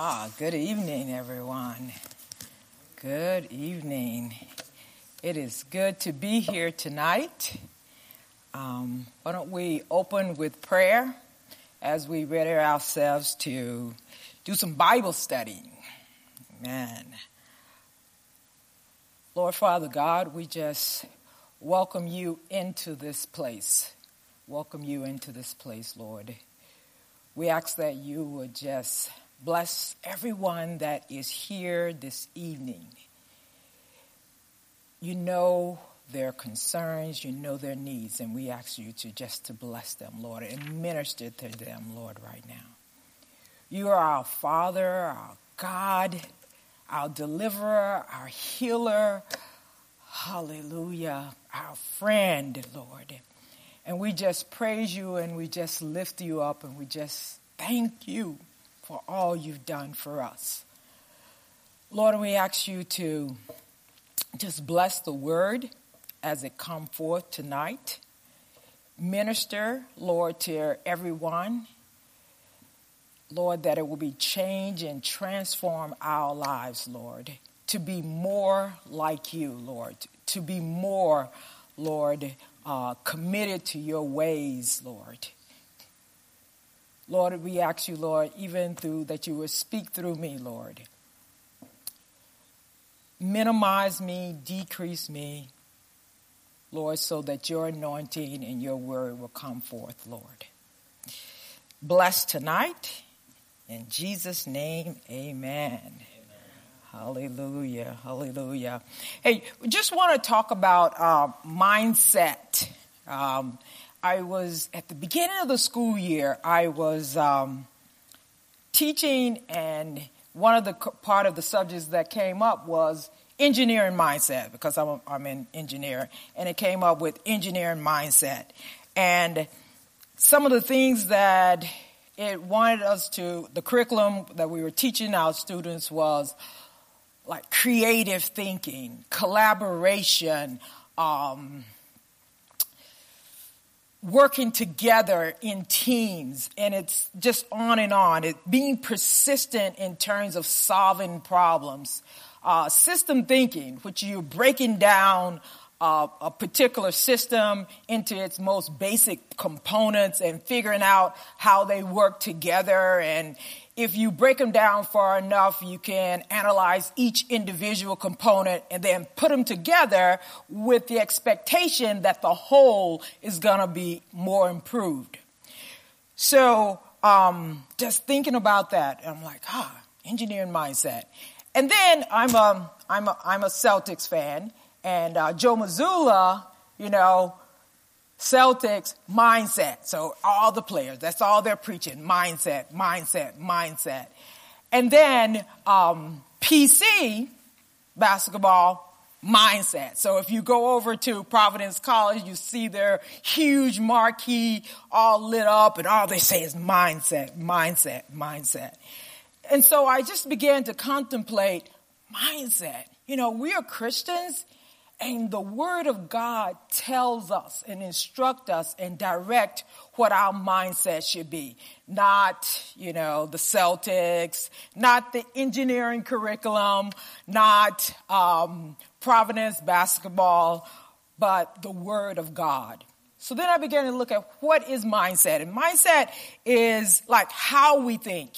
Ah, good evening, everyone. Good evening. It is good to be here tonight. Um, why don't we open with prayer as we ready ourselves to do some Bible study? Amen. Lord Father God, we just welcome you into this place. Welcome you into this place, Lord. We ask that you would just bless everyone that is here this evening. You know their concerns, you know their needs, and we ask you to just to bless them, Lord, and minister to them, Lord, right now. You are our Father, our God, our deliverer, our healer. Hallelujah. Our friend, Lord. And we just praise you and we just lift you up and we just thank you for all you've done for us. Lord, we ask you to just bless the word as it come forth tonight. Minister, Lord, to everyone. Lord, that it will be change and transform our lives, Lord, to be more like you, Lord, to be more, Lord, uh, committed to your ways, Lord. Lord, we ask you, Lord, even through that you will speak through me, Lord. Minimize me, decrease me, Lord, so that your anointing and your word will come forth, Lord. Bless tonight. In Jesus' name, amen. amen. Hallelujah. Hallelujah. Hey, we just want to talk about uh, mindset. Um, I was at the beginning of the school year. I was um, teaching, and one of the part of the subjects that came up was engineering mindset because I'm, I'm in engineering, and it came up with engineering mindset, and some of the things that it wanted us to the curriculum that we were teaching our students was like creative thinking, collaboration. Um, working together in teams and it's just on and on. It, being persistent in terms of solving problems. Uh, system thinking, which you're breaking down uh, a particular system into its most basic components and figuring out how they work together and if you break them down far enough, you can analyze each individual component and then put them together with the expectation that the whole is going to be more improved. So, um, just thinking about that, I'm like, ah, engineering mindset. And then I'm a, I'm a, I'm a Celtics fan, and uh, Joe Mazzulla, you know, Celtics mindset. So all the players, that's all they're preaching. Mindset, mindset, mindset. And then, um, PC basketball mindset. So if you go over to Providence College, you see their huge marquee all lit up and all they say is mindset, mindset, mindset. And so I just began to contemplate mindset. You know, we are Christians and the word of God tells us and instruct us and direct what our mindset should be. Not, you know, the Celtics, not the engineering curriculum, not um, Providence basketball, but the word of God. So then I began to look at what is mindset. And mindset is like how we think.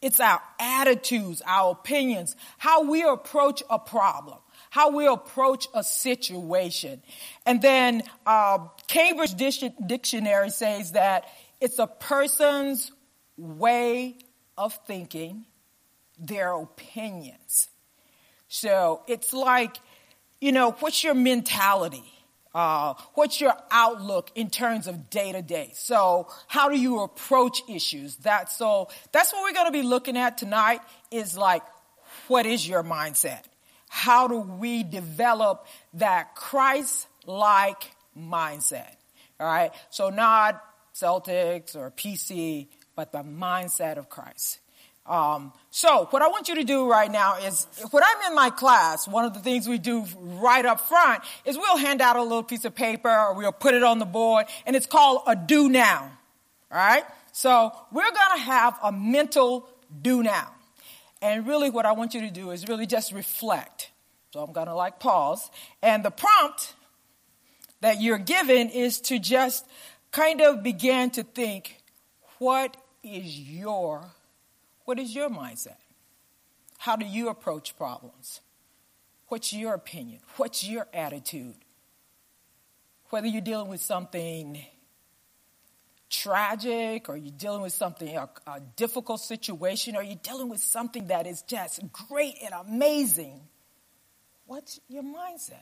It's our attitudes, our opinions, how we approach a problem how we approach a situation. And then uh, Cambridge Dictionary says that it's a person's way of thinking, their opinions. So it's like, you know, what's your mentality? Uh, what's your outlook in terms of day to day? So how do you approach issues? That so that's what we're going to be looking at tonight. Is like, what is your mindset? How do we develop that Christ-like mindset? All right. So not Celtics or PC, but the mindset of Christ. Um, so what I want you to do right now is when I'm in my class, one of the things we do right up front is we'll hand out a little piece of paper or we'll put it on the board and it's called a do now. All right. So we're going to have a mental do now. And really, what I want you to do is really just reflect. So I'm going to like pause. And the prompt that you're given is to just kind of begin to think what is your what is your mindset? How do you approach problems? What's your opinion? What's your attitude? Whether you're dealing with something tragic or you're dealing with something, a, a difficult situation, or you're dealing with something that is just great and amazing, what's your mindset?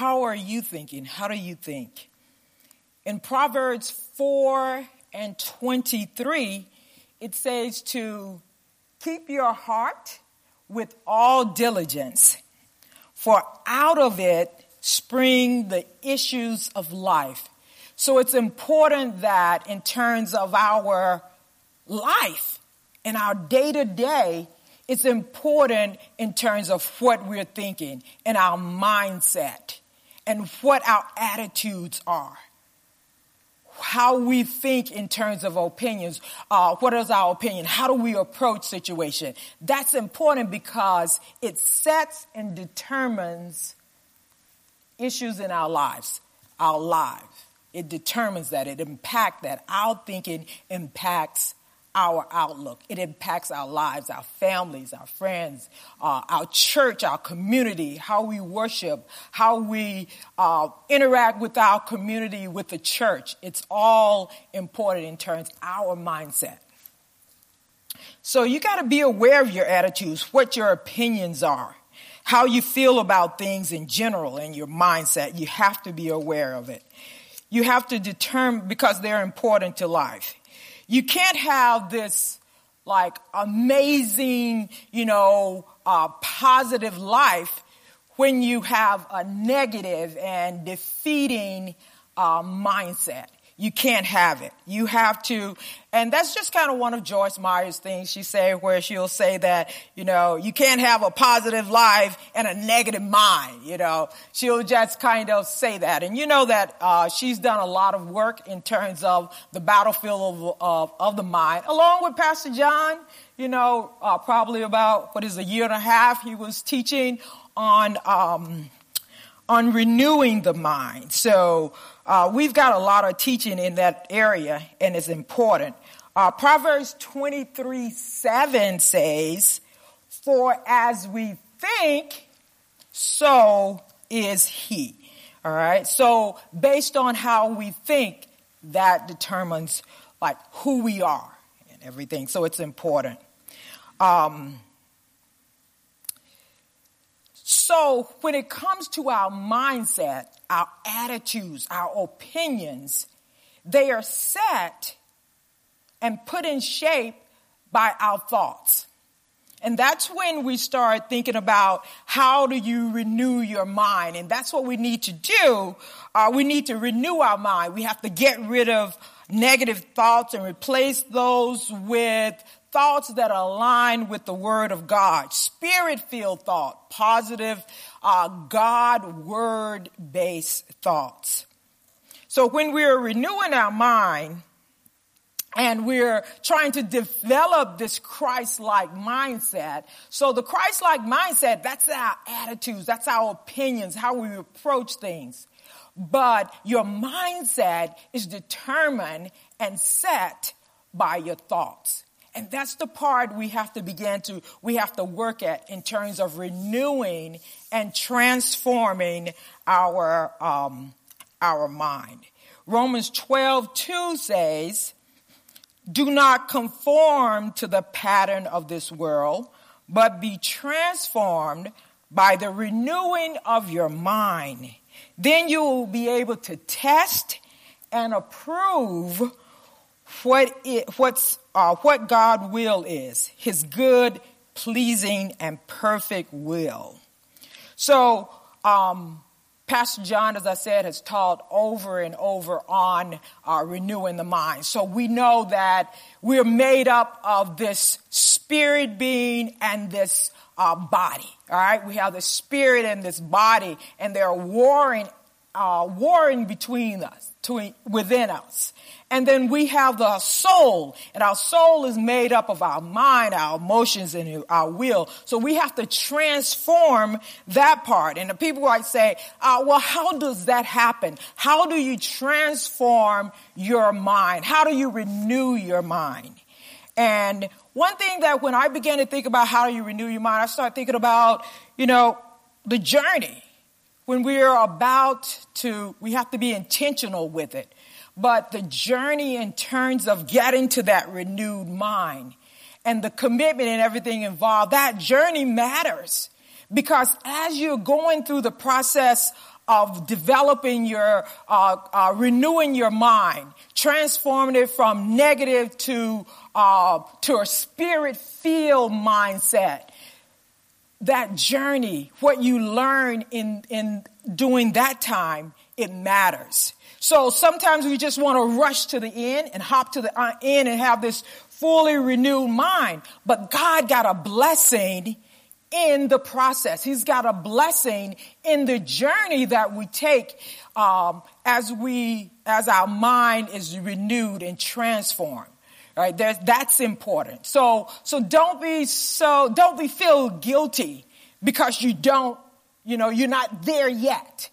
How are you thinking? How do you think? In Proverbs 4 and 23, it says to keep your heart with all diligence, for out of it spring the issues of life. So it's important that in terms of our life and our day to day, it's important in terms of what we're thinking and our mindset and what our attitudes are. How we think in terms of opinions. Uh, what is our opinion? How do we approach situation? That's important because it sets and determines issues in our lives, our lives. It determines that. It impacts that. Our thinking impacts our outlook. It impacts our lives, our families, our friends, uh, our church, our community, how we worship, how we uh, interact with our community, with the church. It's all important in terms of our mindset. So you got to be aware of your attitudes, what your opinions are, how you feel about things in general, and your mindset. You have to be aware of it. You have to determine because they're important to life. You can't have this like amazing, you know, uh, positive life when you have a negative and defeating uh, mindset. You can't have it. You have to, and that's just kind of one of Joyce Meyer's things she say where she'll say that, you know, you can't have a positive life and a negative mind, you know. She'll just kind of say that. And you know that, uh, she's done a lot of work in terms of the battlefield of, of, of the mind, along with Pastor John, you know, uh, probably about, what is a year and a half, he was teaching on, um, on renewing the mind. So, uh, we've got a lot of teaching in that area, and it's important. Uh, Proverbs 23 7 says, For as we think, so is he. All right. So based on how we think, that determines like who we are and everything. So it's important. Um, so when it comes to our mindset, our attitudes, our opinions, they are set and put in shape by our thoughts. And that's when we start thinking about how do you renew your mind? And that's what we need to do. Uh, we need to renew our mind. We have to get rid of negative thoughts and replace those with thoughts that align with the word of God, spirit filled thought, positive, uh, God word based thoughts. So when we're renewing our mind and we're trying to develop this Christ-like mindset, so the Christ-like mindset, that's our attitudes, that's our opinions, how we approach things. But your mindset is determined and set by your thoughts. And that's the part we have to begin to, we have to work at in terms of renewing and transforming our, um, our mind. Romans 12, 2 says, do not conform to the pattern of this world, but be transformed by the renewing of your mind. Then you will be able to test and approve what it, what's uh, what God will is, His good, pleasing, and perfect will. So, um, Pastor John, as I said, has taught over and over on uh, renewing the mind. So we know that we're made up of this spirit being and this uh, body. All right, we have the spirit and this body, and they're warring uh, warring between us, to, within us. And then we have the soul, and our soul is made up of our mind, our emotions, and our will. So we have to transform that part. And the people might say, uh, well, how does that happen? How do you transform your mind? How do you renew your mind? And one thing that when I began to think about how do you renew your mind, I started thinking about, you know, the journey. When we're about to, we have to be intentional with it. But the journey in terms of getting to that renewed mind and the commitment and everything involved, that journey matters. Because as you're going through the process of developing your, uh, uh, renewing your mind, transforming it from negative to, uh, to a spirit-filled mindset. That journey, what you learn in, in doing that time, it matters. So sometimes we just want to rush to the end and hop to the uh, end and have this fully renewed mind. But God got a blessing in the process. He's got a blessing in the journey that we take um, as we as our mind is renewed and transformed. Right, that's important. So so don't be so don't be feel guilty because you don't you know you're not there yet.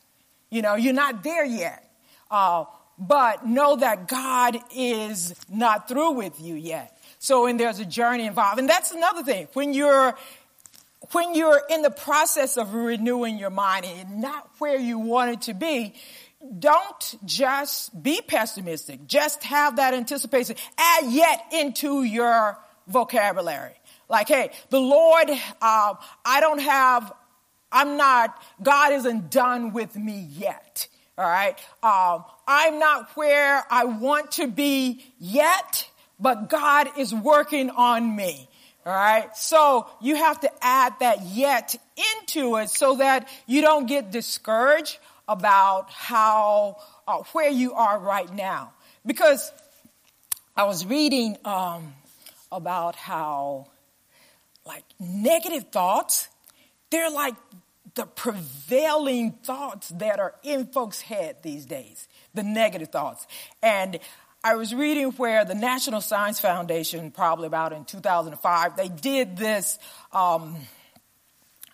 You know you're not there yet. Uh, but know that God is not through with you yet. So, and there's a journey involved. And that's another thing. When you're when you're in the process of renewing your mind and not where you want it to be, don't just be pessimistic. Just have that anticipation. Add yet into your vocabulary. Like, hey, the Lord, uh, I don't have, I'm not, God isn't done with me yet. All right. Um, I'm not where I want to be yet, but God is working on me. All right. So you have to add that yet into it so that you don't get discouraged about how, uh, where you are right now. Because I was reading, um, about how like negative thoughts, they're like the prevailing thoughts that are in folks' head these days, the negative thoughts. And I was reading where the National Science Foundation, probably about in 2005, they did this. Um,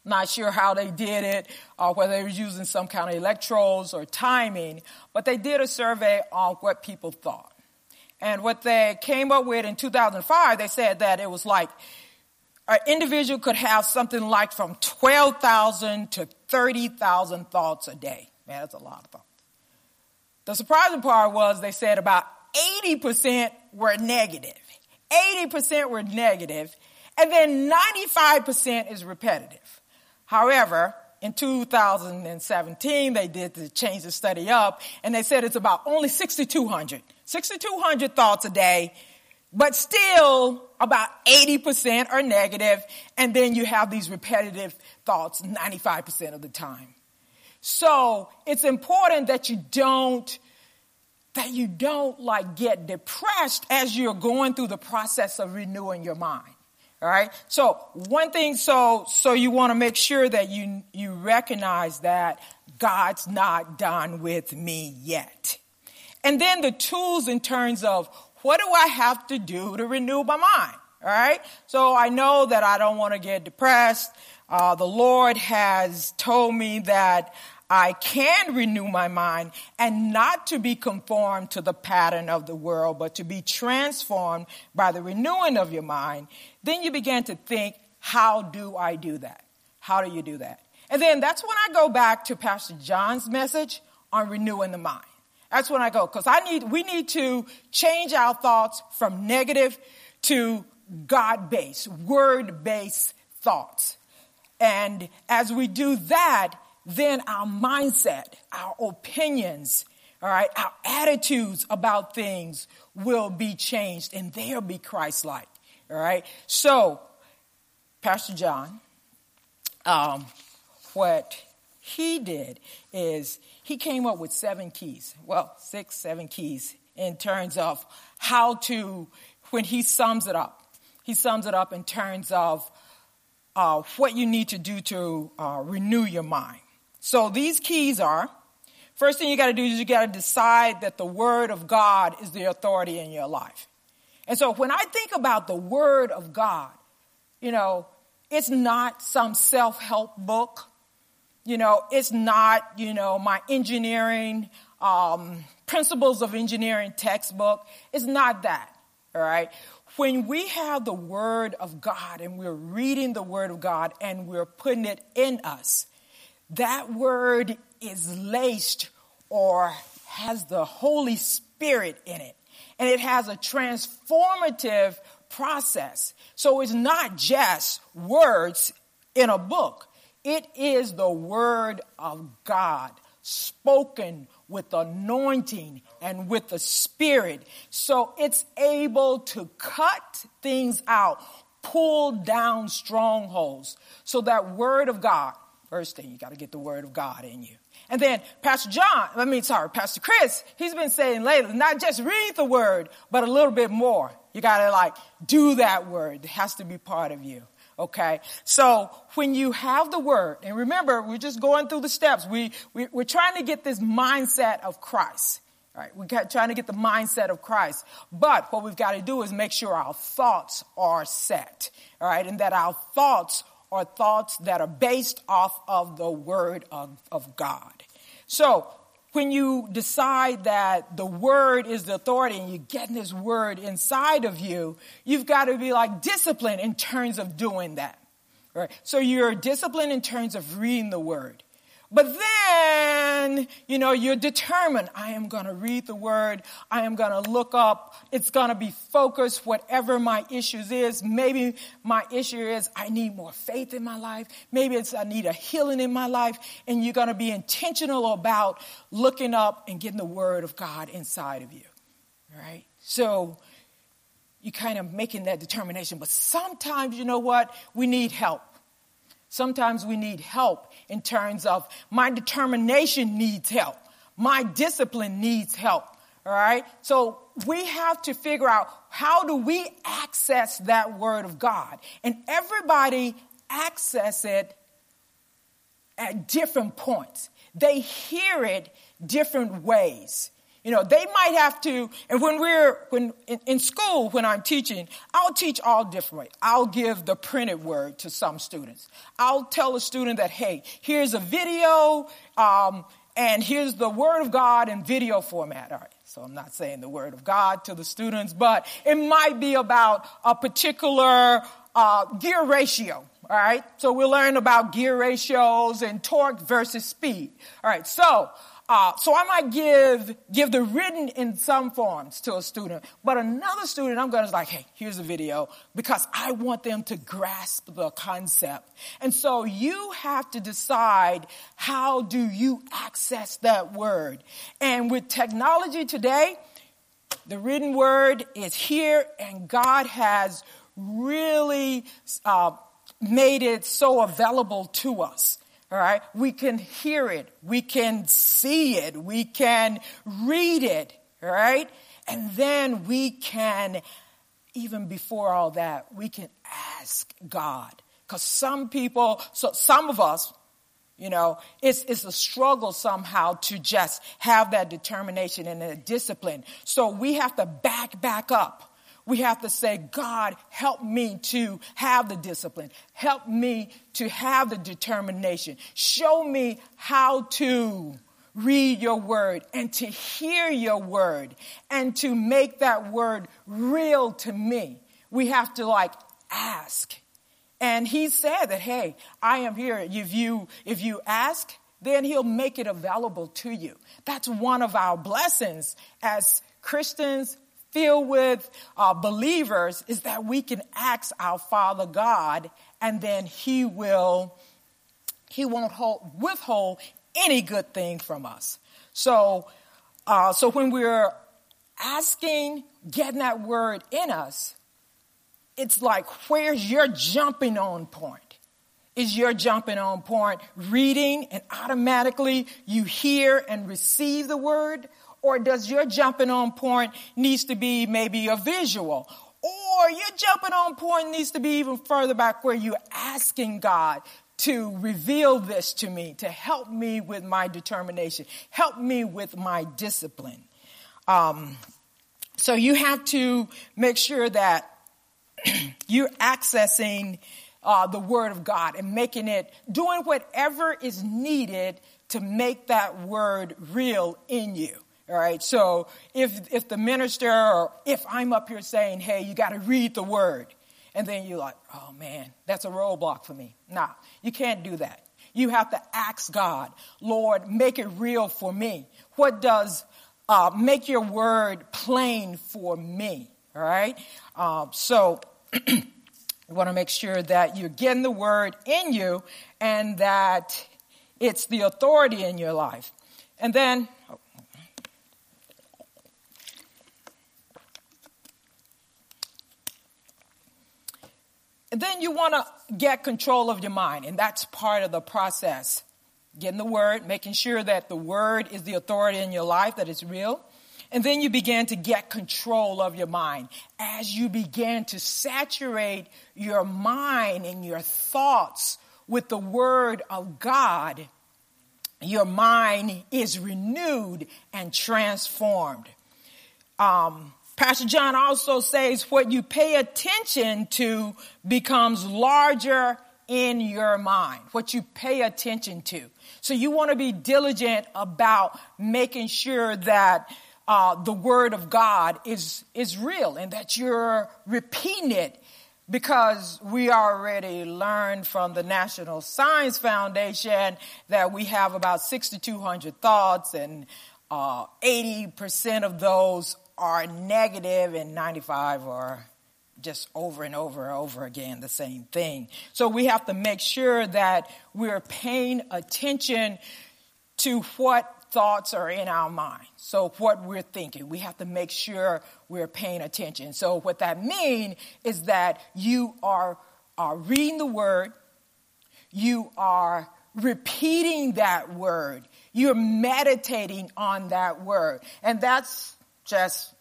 not sure how they did it, or whether they were using some kind of electrodes or timing, but they did a survey on what people thought. And what they came up with in 2005, they said that it was like an individual could have something like from 12,000 to 30,000 thoughts a day. Man, that's a lot of thoughts. The surprising part was they said about 80% were negative. 80% were negative, and then 95% is repetitive. However, in 2017, they did to change the study up, and they said it's about only 6,200. 6,200 thoughts a day, but still about 80% are negative, and then you have these repetitive thoughts 95% of the time. So it's important that you don't that you don't like get depressed as you're going through the process of renewing your mind. All right. So one thing, so, so you want to make sure that you, you recognize that God's not done with me yet. And then the tools in terms of what do I have to do to renew my mind? All right. So I know that I don't want to get depressed. Uh, the Lord has told me that I can renew my mind and not to be conformed to the pattern of the world, but to be transformed by the renewing of your mind, then you begin to think, how do I do that? How do you do that? And then that's when I go back to Pastor John's message on renewing the mind. That's when I go, because I need, we need to change our thoughts from negative to God-based, word-based thoughts. And as we do that, then our mindset, our opinions, all right, our attitudes about things will be changed and they'll be Christ like. All right. So, Pastor John, um, what he did is he came up with seven keys. Well, six, seven keys in terms of how to, when he sums it up, he sums it up in terms of uh, what you need to do to uh, renew your mind. So these keys are First thing you got to do is you got to decide that the Word of God is the authority in your life. And so when I think about the Word of God, you know, it's not some self help book. You know, it's not, you know, my engineering, um, principles of engineering textbook. It's not that. All right. When we have the Word of God and we're reading the Word of God and we're putting it in us, that Word is laced or has the Holy Spirit in it. And it has a transformative process. So it's not just words in a book. It is the Word of God spoken with anointing and with the Spirit. So it's able to cut things out, pull down strongholds. So that Word of God, first thing, you got to get the Word of God in you. And then Pastor John, I mean, sorry, Pastor Chris, he's been saying lately, not just read the Word, but a little bit more. You got to like do that Word. It has to be part of you. Okay. So when you have the word, and remember, we're just going through the steps. We, we are trying to get this mindset of Christ. Right. We're trying to get the mindset of Christ. But what we've got to do is make sure our thoughts are set. All right. And that our thoughts are thoughts that are based off of the word of, of God. So when you decide that the word is the authority and you're getting this word inside of you, you've got to be like disciplined in terms of doing that. Right? So you're disciplined in terms of reading the word. But then, you know, you're determined. I am going to read the word. I am going to look up. It's going to be focused, whatever my issues is. Maybe my issue is I need more faith in my life. Maybe it's I need a healing in my life. And you're going to be intentional about looking up and getting the word of God inside of you. Right? So, you're kind of making that determination. But sometimes, you know what? We need help. Sometimes we need help in terms of my determination needs help. My discipline needs help. All right. So we have to figure out how do we access that word of God? And everybody access it at different points. They hear it different ways. You know, they might have to, and when we're, when in, in, school, when I'm teaching, I'll teach all different. I'll give the printed word to some students. I'll tell a student that, hey, here's a video, um, and here's the word of God in video format. All right. So I'm not saying the word of God to the students, but it might be about a particular uh, gear ratio. All right. So we'll learn about gear ratios and torque versus speed. All right. So uh, so I might give give the written in some forms to a student, but another student I'm going to like, hey, here's a video because I want them to grasp the concept. And so you have to decide how do you access that word. And with technology today, the written word is here, and God has really uh, made it so available to us. All right. We can hear it. We can see it. We can read it. All right. And then we can, even before all that, we can ask God. Cause some people, so some of us, you know, it's, it's a struggle somehow to just have that determination and that discipline. So we have to back, back up we have to say, God, help me to have the discipline. Help me to have the determination. Show me how to read your word and to hear your word and to make that word real to me. We have to like ask. And he said that, hey, I am here. If you, if you ask, then he'll make it available to you. That's one of our blessings as Christians, filled with uh, believers is that we can ask our Father God and then He will, He won't hold, withhold any good thing from us. So, uh, so when we're asking, getting that word in us, it's like, where's your jumping on point? Is your jumping on point reading and automatically you hear and receive the word? Or does your jumping on point needs to be maybe a visual? Or your jumping on point needs to be even further back where you're asking God to reveal this to me, to help me with my determination, help me with my discipline. Um, so you have to make sure that you're accessing uh, the Word of God and making it, doing whatever is needed to make that Word real in you. All right. So if if the minister or if I'm up here saying, "Hey, you got to read the Word," and then you're like, "Oh man, that's a roadblock for me." Nah, you can't do that. You have to ask God, Lord, make it real for me. What does uh, make your word plain for me? All right. Um, so you want to make sure that you're getting the word in you and that it's the authority in your life. And then, oh, and then you want to get control of your mind, and that's part of the process. Getting the word, making sure that the word is the authority in your life, that it's real. And then you begin to get control of your mind. As you begin to saturate your mind and your thoughts with the word of God, your mind is renewed and transformed. Um, Pastor John also says what you pay attention to becomes larger in your mind, what you pay attention to. So you want to be diligent about making sure that uh, the word of God is is real and that you're repeating it because we already learned from the National Science Foundation that we have about 6,200 thoughts and uh, 80% of those are negative and 95 are just over and over and over again the same thing. So we have to make sure that we're paying attention to what thoughts are in our mind. So what we're thinking, we have to make sure we're paying attention. So what that means is that you are, are reading the word, you are repeating that word, you're meditating on that word. And that's just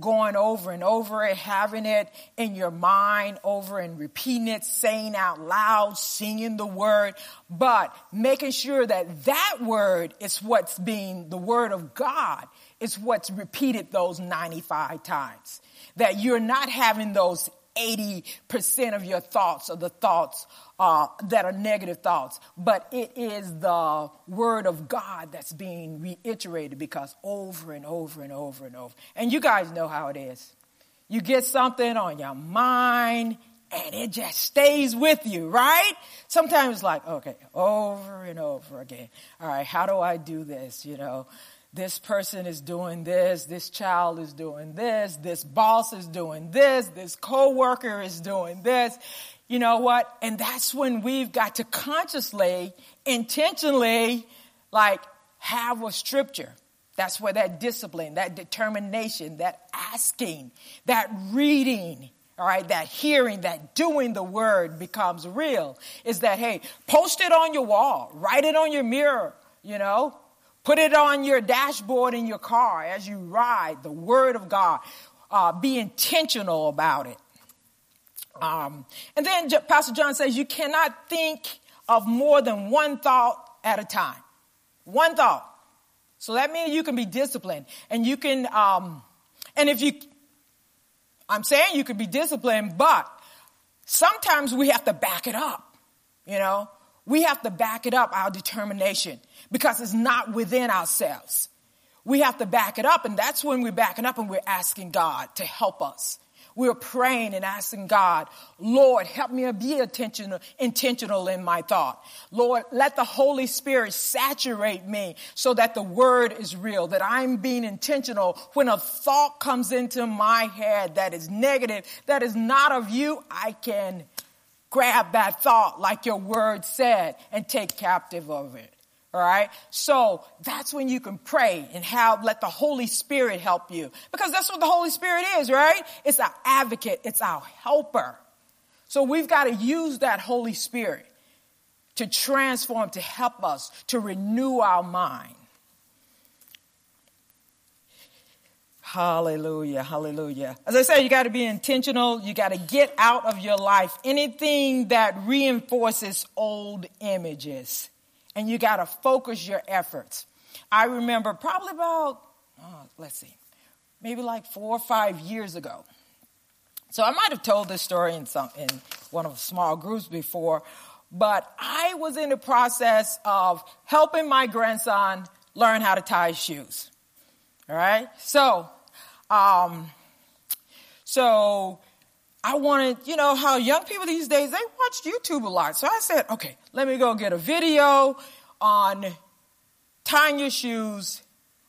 going over and over it, having it in your mind over and repeating it, saying out loud, singing the word, but making sure that that word is what's being the word of God is what's repeated those 95 times. That you're not having those 80% of your thoughts are the thoughts uh, that are negative thoughts, but it is the word of God that's being reiterated because over and over and over and over. And you guys know how it is. You get something on your mind and it just stays with you, right? Sometimes it's like, okay, over and over again. All right, how do I do this? You know, this person is doing this, this child is doing this, this boss is doing this, this coworker is doing this. You know what? And that's when we've got to consciously, intentionally, like have a scripture. That's where that discipline, that determination, that asking, that reading, all right, that hearing, that doing the word becomes real. Is that, hey, post it on your wall, write it on your mirror, you know, Put it on your dashboard in your car as you ride, the Word of God. Uh, be intentional about it. Um, and then Pastor John says you cannot think of more than one thought at a time. One thought. So that means you can be disciplined and you can, um, and if you, I'm saying you can be disciplined, but sometimes we have to back it up. You know, we have to back it up, our determination because it's not within ourselves. We have to back it up and that's when we're backing up and we're asking God to help us. We're praying and asking God, Lord, help me be intentional, intentional in my thought. Lord, let the Holy Spirit saturate me so that the word is real, that I'm being intentional. When a thought comes into my head that is negative, that is not of you, I can grab that thought like your word said and take captive of it. All right. So that's when you can pray and have, let the Holy Spirit help you. Because that's what the Holy Spirit is, right? It's our advocate. It's our helper. So we've got to use that Holy Spirit to transform, to help us, to renew our mind. Hallelujah, hallelujah. As I said, you got to be intentional. You got to get out of your life anything that reinforces old images. And you got to focus your efforts. I remember probably about, oh, let's see, maybe like four or five years ago. So I might have told this story in some in one of the small groups before, but I was in the process of helping my grandson learn how to tie shoes. All right, so um, so I wanted, you know, how young people these days, they watch YouTube a lot. So I said, okay, let me go get a video on tying your shoes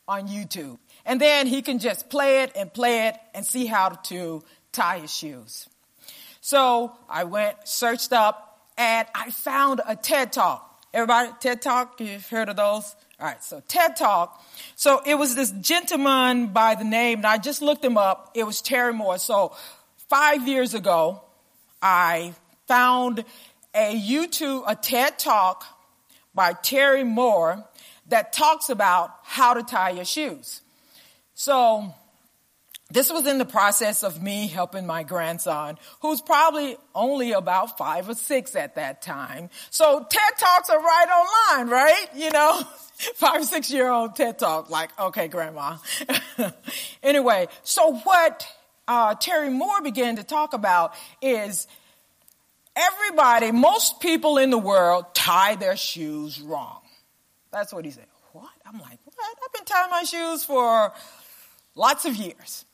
on YouTube. And then he can just play it and play it and see how to tie his shoes. So I went, searched up, and I found a TED Talk. Everybody, TED Talk, you've heard of those? All right, so TED Talk. So it was this gentleman by the name, and I just looked him up. It was Terry Moore. So five years ago, I found a YouTube, a TED Talk by Terry Moore that talks about how to tie your shoes. So this was in the process of me helping my grandson, who's probably only about five or six at that time. So TED Talks are right online, right? You know, five, six year old TED Talk, like, okay, grandma. anyway, so what uh, Terry Moore began to talk about is everybody, most people in the world tie their shoes wrong. That's what he said. What? I'm like, what? I've been tying my shoes for lots of years.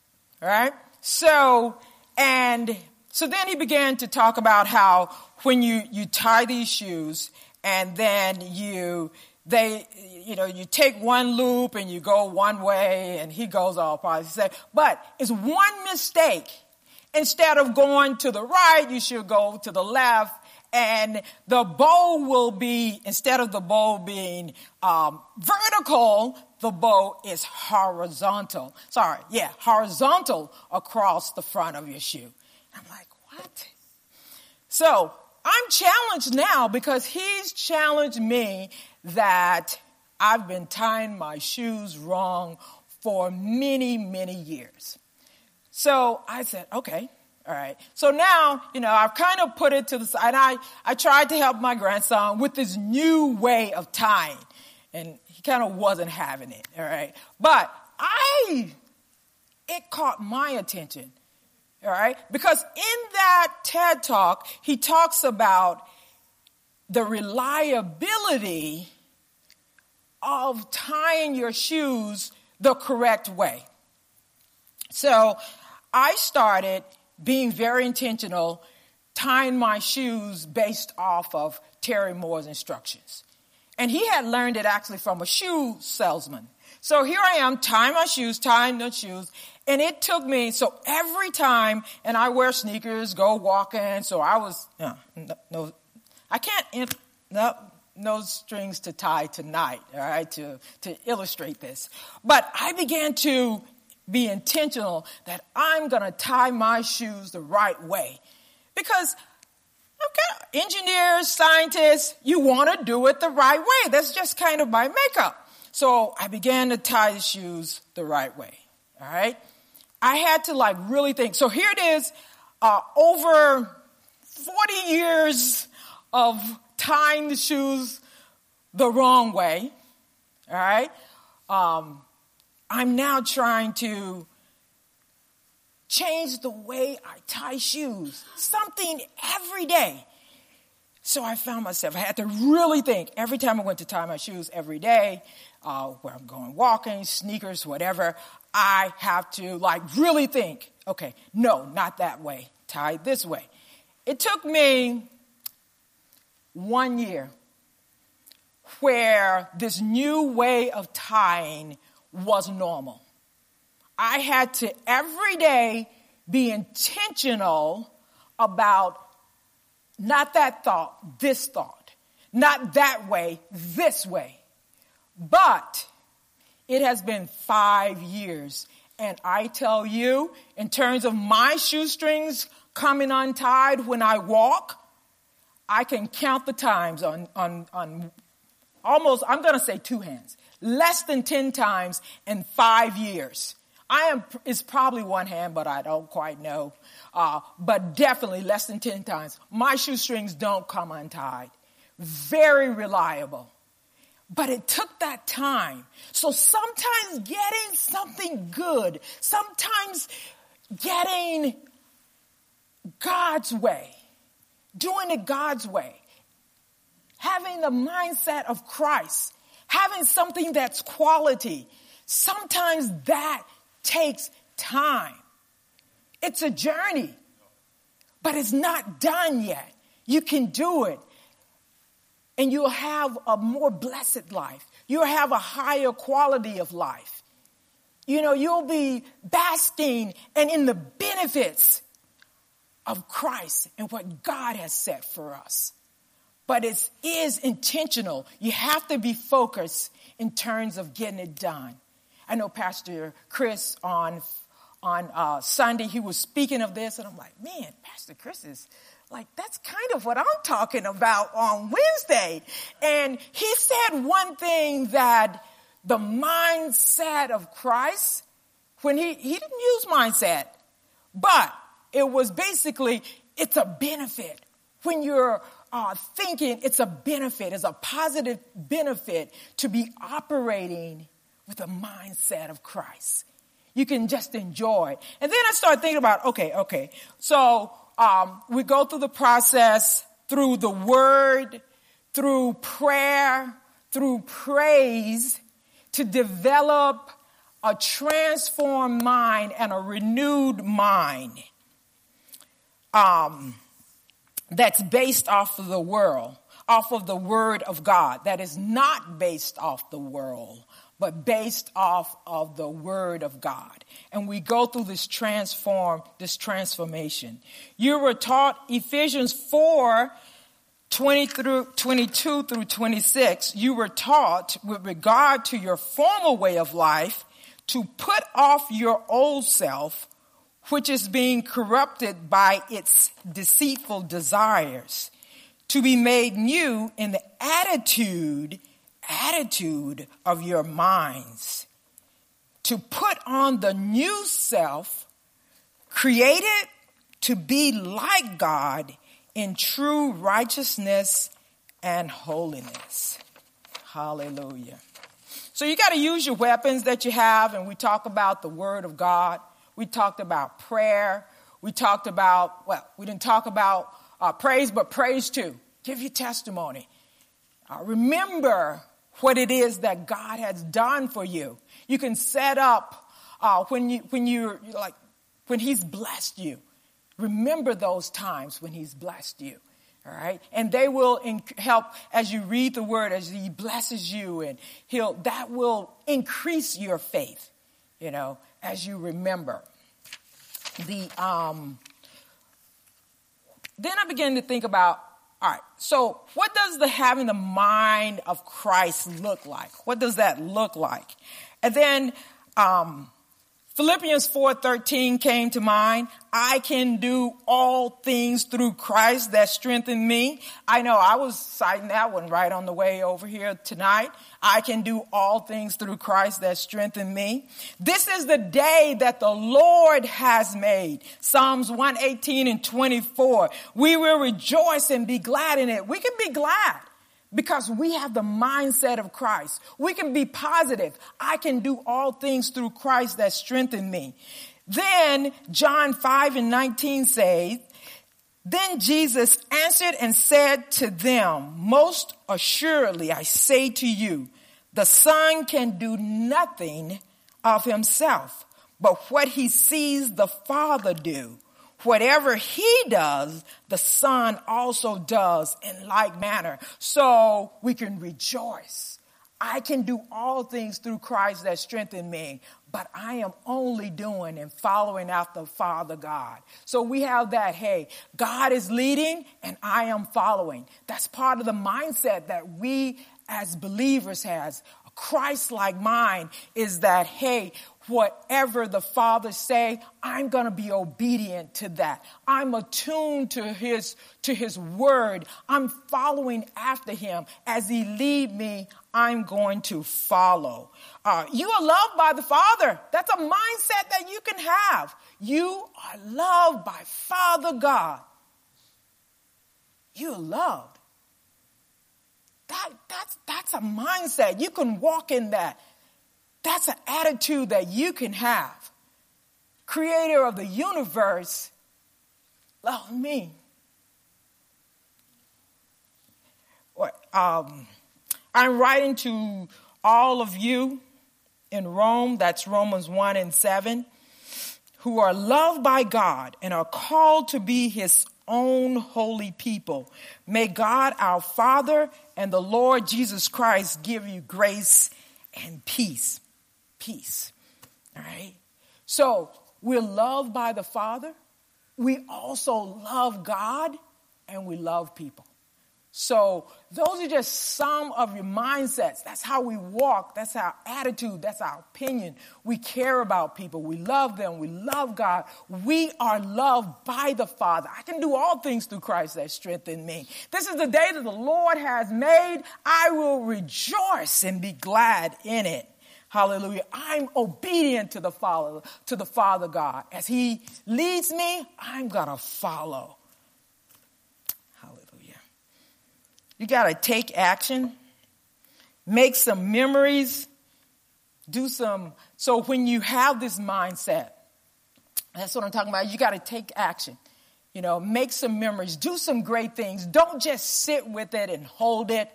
Right? So, and so then he began to talk about how when you, you tie these shoes and then you, they, you know, you take one loop and you go one way and he goes all positive. But it's one mistake. Instead of going to the right, you should go to the left and the bow will be, instead of the bow being um, vertical, the bow is horizontal. Sorry, yeah, horizontal across the front of your shoe. I'm like, what? So I'm challenged now because he's challenged me that I've been tying my shoes wrong for many, many years. So I said, okay, all right. So now, you know, I've kind of put it to the side. I, I tried to help my grandson with this new way of tying and he kind of wasn't having it. All right. But I, it caught my attention. All right. Because in that TED talk, he talks about the reliability of tying your shoes the correct way. So I started being very intentional, tying my shoes based off of Terry Moore's instructions. And he had learned it actually from a shoe salesman. So here I am tying my shoes, tying the shoes, and it took me, so every time, and I wear sneakers, go walking, so I was, no, no I can't, no, no strings to tie tonight, all right, to, to illustrate this. But I began to be intentional that I'm going to tie my shoes the right way. Because okay, engineers, scientists, you want to do it the right way. That's just kind of my makeup. So I began to tie the shoes the right way. All right. I had to like really think. So here it is, uh, over 40 years of tying the shoes the wrong way. All right. Um, I'm now trying to change the way I tie shoes. Something every day. So I found myself, I had to really think every time I went to tie my shoes every day, uh, where I'm going walking, sneakers, whatever, I have to like really think, okay, no, not that way, tie this way. It took me one year where this new way of tying was normal. I had to every day be intentional about not that thought, this thought, not that way, this way. But it has been five years. And I tell you, in terms of my shoestrings coming untied when I walk, I can count the times on, on, on almost, I'm going to say two hands less than 10 times in five years. I am, it's probably one hand, but I don't quite know. Uh, but definitely less than 10 times. My shoestrings don't come untied. Very reliable. But it took that time. So sometimes getting something good, sometimes getting God's way, doing it God's way, having the mindset of Christ, having something that's quality, sometimes that takes time. It's a journey, but it's not done yet. You can do it and you'll have a more blessed life. You'll have a higher quality of life. You know, you'll be basking and in the benefits of Christ and what God has set for us. But it is intentional. You have to be focused in terms of getting it done. I know Pastor Chris on on uh, Sunday he was speaking of this, and I'm like, man, Pastor Chris is like that's kind of what I'm talking about on Wednesday. And he said one thing that the mindset of Christ, when he he didn't use mindset, but it was basically it's a benefit when you're uh, thinking it's a benefit, it's a positive benefit to be operating with the mindset of Christ. You can just enjoy. And then I start thinking about, okay, okay. So, um, we go through the process through the word, through prayer, through praise to develop a transformed mind and a renewed mind. Um, that's based off of the world, off of the word of God, that is not based off the world, but based off of the word of God. And we go through this transform, this transformation. You were taught Ephesians 4, 20 through 22 through 26. You were taught with regard to your former way of life to put off your old self, which is being corrupted by its deceitful desires, to be made new in the attitude attitude of your minds to put on the new self created to be like God in true righteousness and holiness. Hallelujah. So you got to use your weapons that you have, and we talk about the Word of God. We talked about prayer. We talked about, well, we didn't talk about uh, praise, but praise too. Give your testimony. Uh, remember what it is that God has done for you. You can set up uh, when you when you're like when He's blessed you. Remember those times when He's blessed you. All right, and they will in- help as you read the Word, as He blesses you, and He'll that will increase your faith. You know, as you remember the um. Then I began to think about all right. So what does the having the mind of Christ look like? What does that look like? And then, um, Philippians 4:13 came to mind. I can do all things through Christ that strengthen me. I know I was citing that one right on the way over here tonight. I can do all things through Christ that strengthen me. This is the day that the Lord has made. Psalms 118 and 24. We will rejoice and be glad in it. We can be glad because we have the mindset of Christ. We can be positive. I can do all things through Christ that strengthen me. Then John 5 and 19 says, then Jesus answered and said to them, most assuredly I say to you, the son can do nothing of himself, but what he sees the father do. Whatever he does, the son also does in like manner. So we can rejoice. I can do all things through Christ that strengthen me, but I am only doing and following after Father God. So we have that, hey, God is leading and I am following. That's part of the mindset that we as believers has. A Christ-like mind is that, hey, whatever the Father say, I'm going to be obedient to that. I'm attuned to his, to his word. I'm following after him. As he lead me, I'm going to follow. Uh, you are loved by the Father. That's a mindset that you can have. You are loved by Father God. You're loved. That, that's, that's a mindset. You can walk in that. That's an attitude that you can have. Creator of the universe, love me. Um, I'm writing to all of you in Rome, that's Romans 1 and 7, who are loved by God and are called to be his own holy people. May God our Father and the Lord Jesus Christ give you grace and peace. Peace. All right. So we're loved by the Father. We also love God and we love people. So those are just some of your mindsets. That's how we walk. That's our attitude. That's our opinion. We care about people. We love them. We love God. We are loved by the Father. I can do all things through Christ that strengthen me. This is the day that the Lord has made. I will rejoice and be glad in it. Hallelujah. I'm obedient to the Father, to the Father God. As He leads me, I'm gonna follow. Hallelujah. You got to take action, make some memories, do some. So when you have this mindset, that's what I'm talking about. You got to take action. You know, make some memories, do some great things. Don't just sit with it and hold it,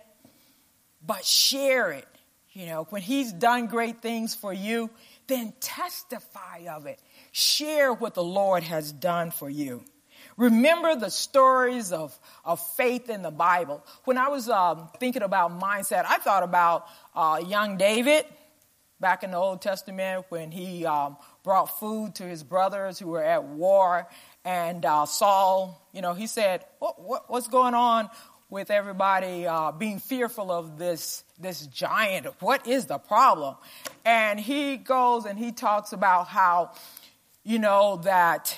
but share it. You know, when he's done great things for you, then testify of it. Share what the Lord has done for you. Remember the stories of, of faith in the Bible. When I was um, thinking about mindset, I thought about uh, young David back in the Old Testament when he um, brought food to his brothers who were at war. And uh, Saul, you know, he said, what, what, What's going on with everybody uh, being fearful of this, this giant? What is the problem? And he goes and he talks about how, you know, that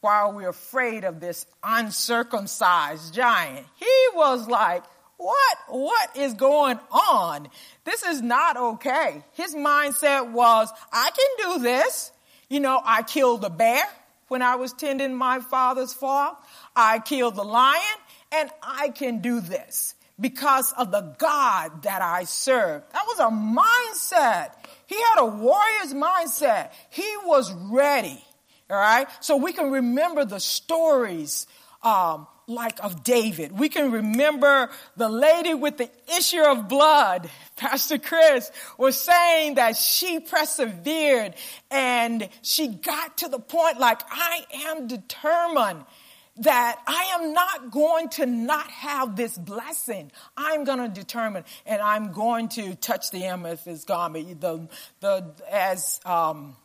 while we're afraid of this uncircumcised giant. He was like, what, what is going on? This is not okay. His mindset was, I can do this. You know, I killed a bear when I was tending my father's farm. I killed the lion and I can do this because of the God that I serve. That was a mindset. He had a warrior's mindset. He was ready. All right. So we can remember the stories, um, like of David. We can remember the lady with the issue of blood. Pastor Chris was saying that she persevered and she got to the point like, I am determined that I am not going to not have this blessing. I'm going to determine and I'm going to touch the his garment. The, the, as, um,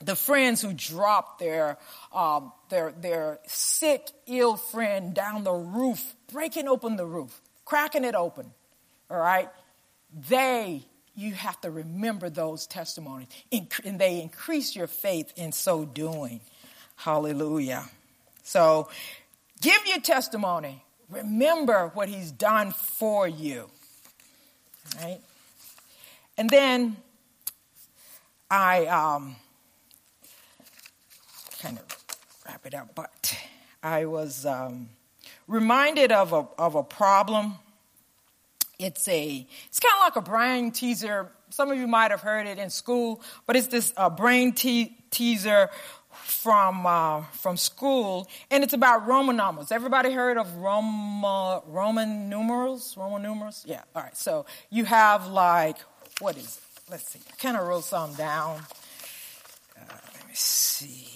the friends who dropped their, um, their, their sick, ill friend down the roof, breaking open the roof, cracking it open, all right? They, you have to remember those testimonies, and they increase your faith in so doing. Hallelujah. So, give your testimony. Remember what he's done for you. Right? And then I, um, kind of wrap it up, but I was um, reminded of a, of a problem. It's a, it's kind of like a brain teaser. Some of you might have heard it in school, but it's this uh, brain te- teaser from uh, from school, and it's about Roman numerals. Everybody heard of Roma, Roman numerals? Roman numerals? Yeah. All right. So you have like what is it? Let's see. I kind of wrote some down. Uh, let me see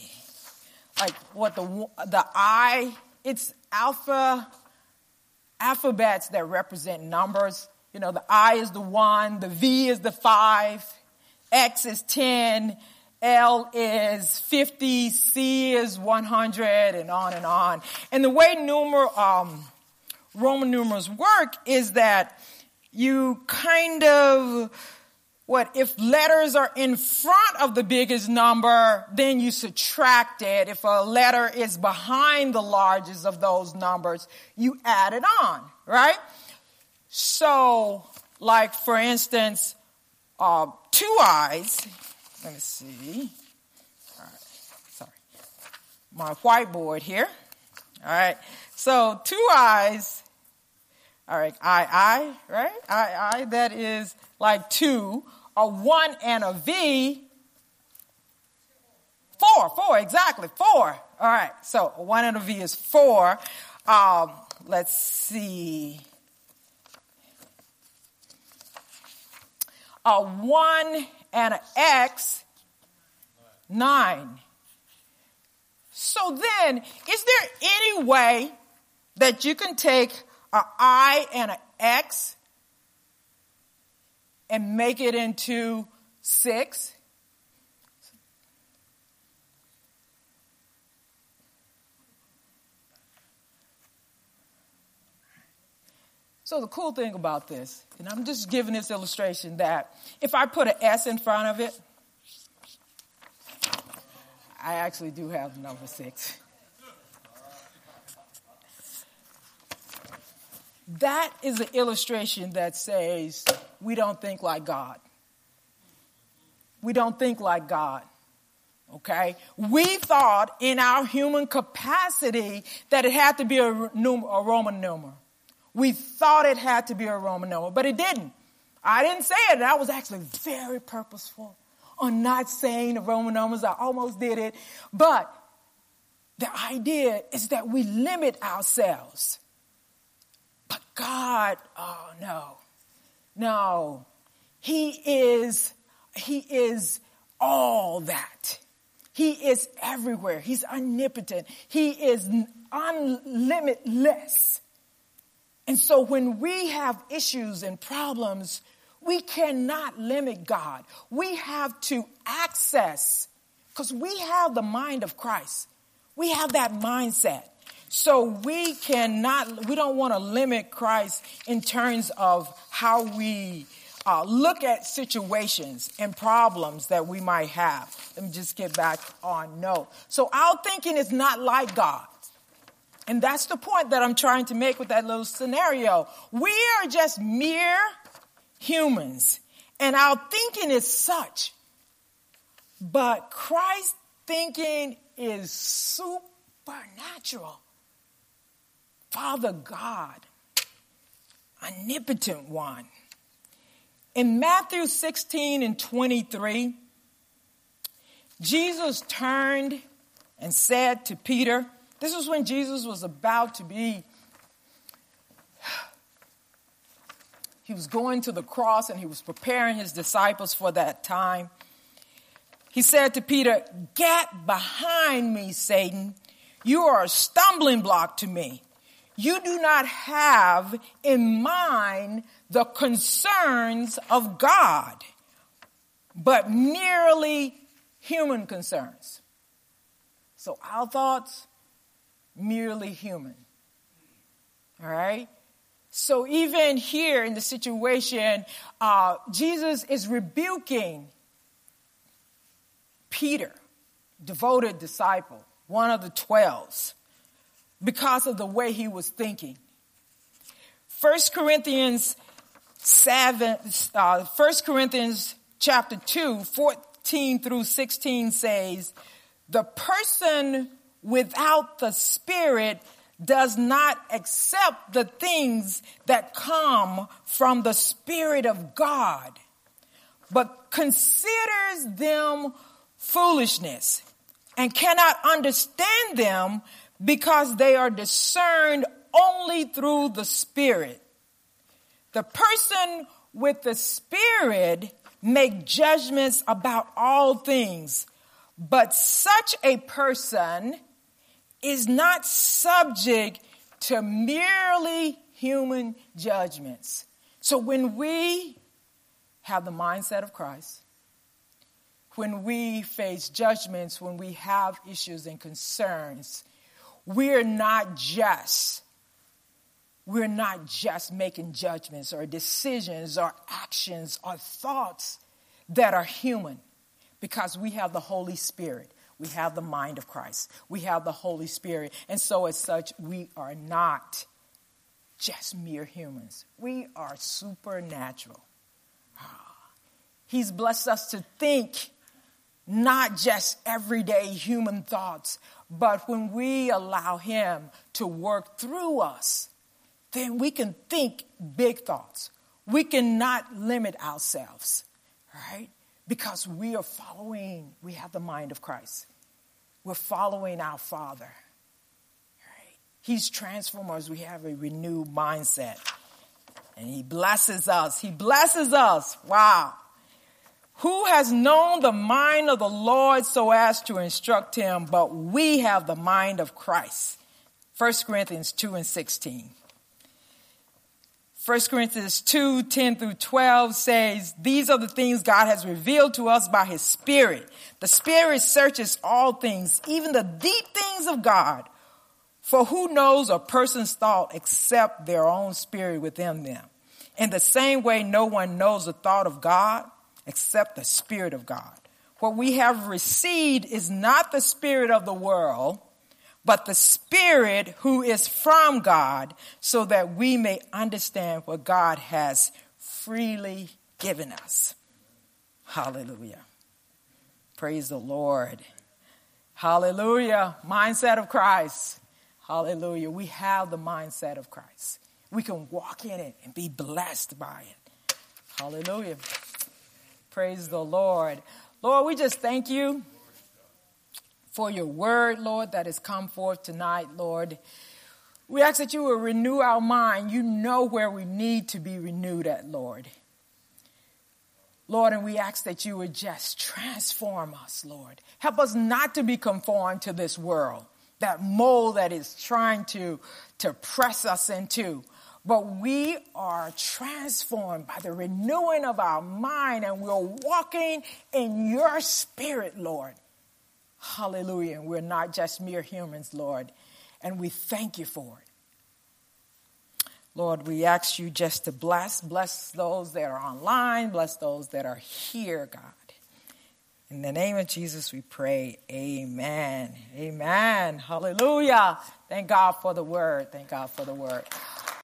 like what the the I it's alpha alphabets that represent numbers. You know, the I is the one, the V is the five, X is 10, L is 50, C is 100, and on and on. And the way numer, um, Roman numerals work is that you kind of what if letters are in front of the biggest number, then you subtract it. If a letter is behind the largest of those numbers, you add it on, right? So like for instance, uh, two eyes. Let me see. All right, sorry. My whiteboard here. All right. So two eyes. All right, I, I, right? I, I, that is like two. A one and a V. Four, four, exactly, four. All right, so a one and a V is four. Um, let's see. A one and an X, nine. So then, is there any way that you can take an I and an X and make it into six? So the cool thing about this, and I'm just giving this illustration that if I put an S in front of it, I actually do have number six. That is an illustration that says we don't think like God. We don't think like God. Okay? We thought in our human capacity that it had to be a, a Roman numeral. We thought it had to be a Roman numeral, but it didn't. I didn't say it, I was actually very purposeful on not saying the Roman numerals. I almost did it. But the idea is that we limit ourselves. But God, oh no, no. He is, He is all that. He is everywhere. He's omnipotent. He is unlimitless. And so when we have issues and problems, we cannot limit God. We have to access, because we have the mind of Christ. We have that mindset. So we cannot, we don't want to limit Christ in terms of how we uh, look at situations and problems that we might have. Let me just get back on note. So our thinking is not like God. And that's the point that I'm trying to make with that little scenario. We are just mere humans, and our thinking is such. But Christ's thinking is supernatural. Father God, omnipotent one. In Matthew 16 and 23, Jesus turned and said to Peter, this was when Jesus was about to be, he was going to the cross and he was preparing his disciples for that time. He said to Peter, Get behind me, Satan. You are a stumbling block to me. You do not have in mind the concerns of God, but merely human concerns. So our thoughts, merely human. All right? So even here in the situation, uh, Jesus is rebuking Peter, devoted disciple, one of the twelves, because of the way he was thinking. First Corinthians 7, uh, 1 Corinthians chapter 2, 14 through 16 says, the person without the Spirit does not accept the things that come from the Spirit of God, but considers them foolishness and cannot understand them because they are discerned only through the Spirit. The person with the Spirit make judgments about all things, but such a person is not subject to merely human judgments. So when we have the mindset of Christ, when we face judgments, when we have issues and concerns, we're not just we're not just making judgments or decisions or actions or thoughts that are human because we have the Holy Spirit we have the mind of Christ. We have the Holy Spirit. And so, as such, we are not just mere humans. We are supernatural. He's blessed us to think not just everyday human thoughts, but when we allow Him to work through us, then we can think big thoughts. We cannot limit ourselves, right? Because we are following, we have the mind of Christ. We're following our Father. Right? He's transformed us. We have a renewed mindset. And He blesses us. He blesses us. Wow. Who has known the mind of the Lord so as to instruct him? But we have the mind of Christ. 1 Corinthians 2 and 16. 1 Corinthians 2, 10 through 12 says, These are the things God has revealed to us by His Spirit. The Spirit searches all things, even the deep things of God. For who knows a person's thought except their own spirit within them? In the same way, no one knows the thought of God except the Spirit of God. What we have received is not the Spirit of the world, but the Spirit who is from God, so that we may understand what God has freely given us. Hallelujah. Praise the Lord. Hallelujah. Mindset of Christ. Hallelujah. We have the mindset of Christ. We can walk in it and be blessed by it. Hallelujah. Praise the Lord. Lord, we just thank you for your word, Lord, that has come forth tonight, Lord. We ask that you will renew our mind. You know where we need to be renewed at, Lord. Lord, and we ask that you would just transform us, Lord. Help us not to be conformed to this world, that mold that is trying to, to press us into but we are transformed by the renewing of our mind and we're walking in your spirit, Lord. Hallelujah. And we're not just mere humans, Lord. And we thank you for it. Lord, we ask you just to bless, bless those that are online, bless those that are here, God. In the name of Jesus, we pray. Amen. Amen. Hallelujah. Thank God for the word. Thank God for the word.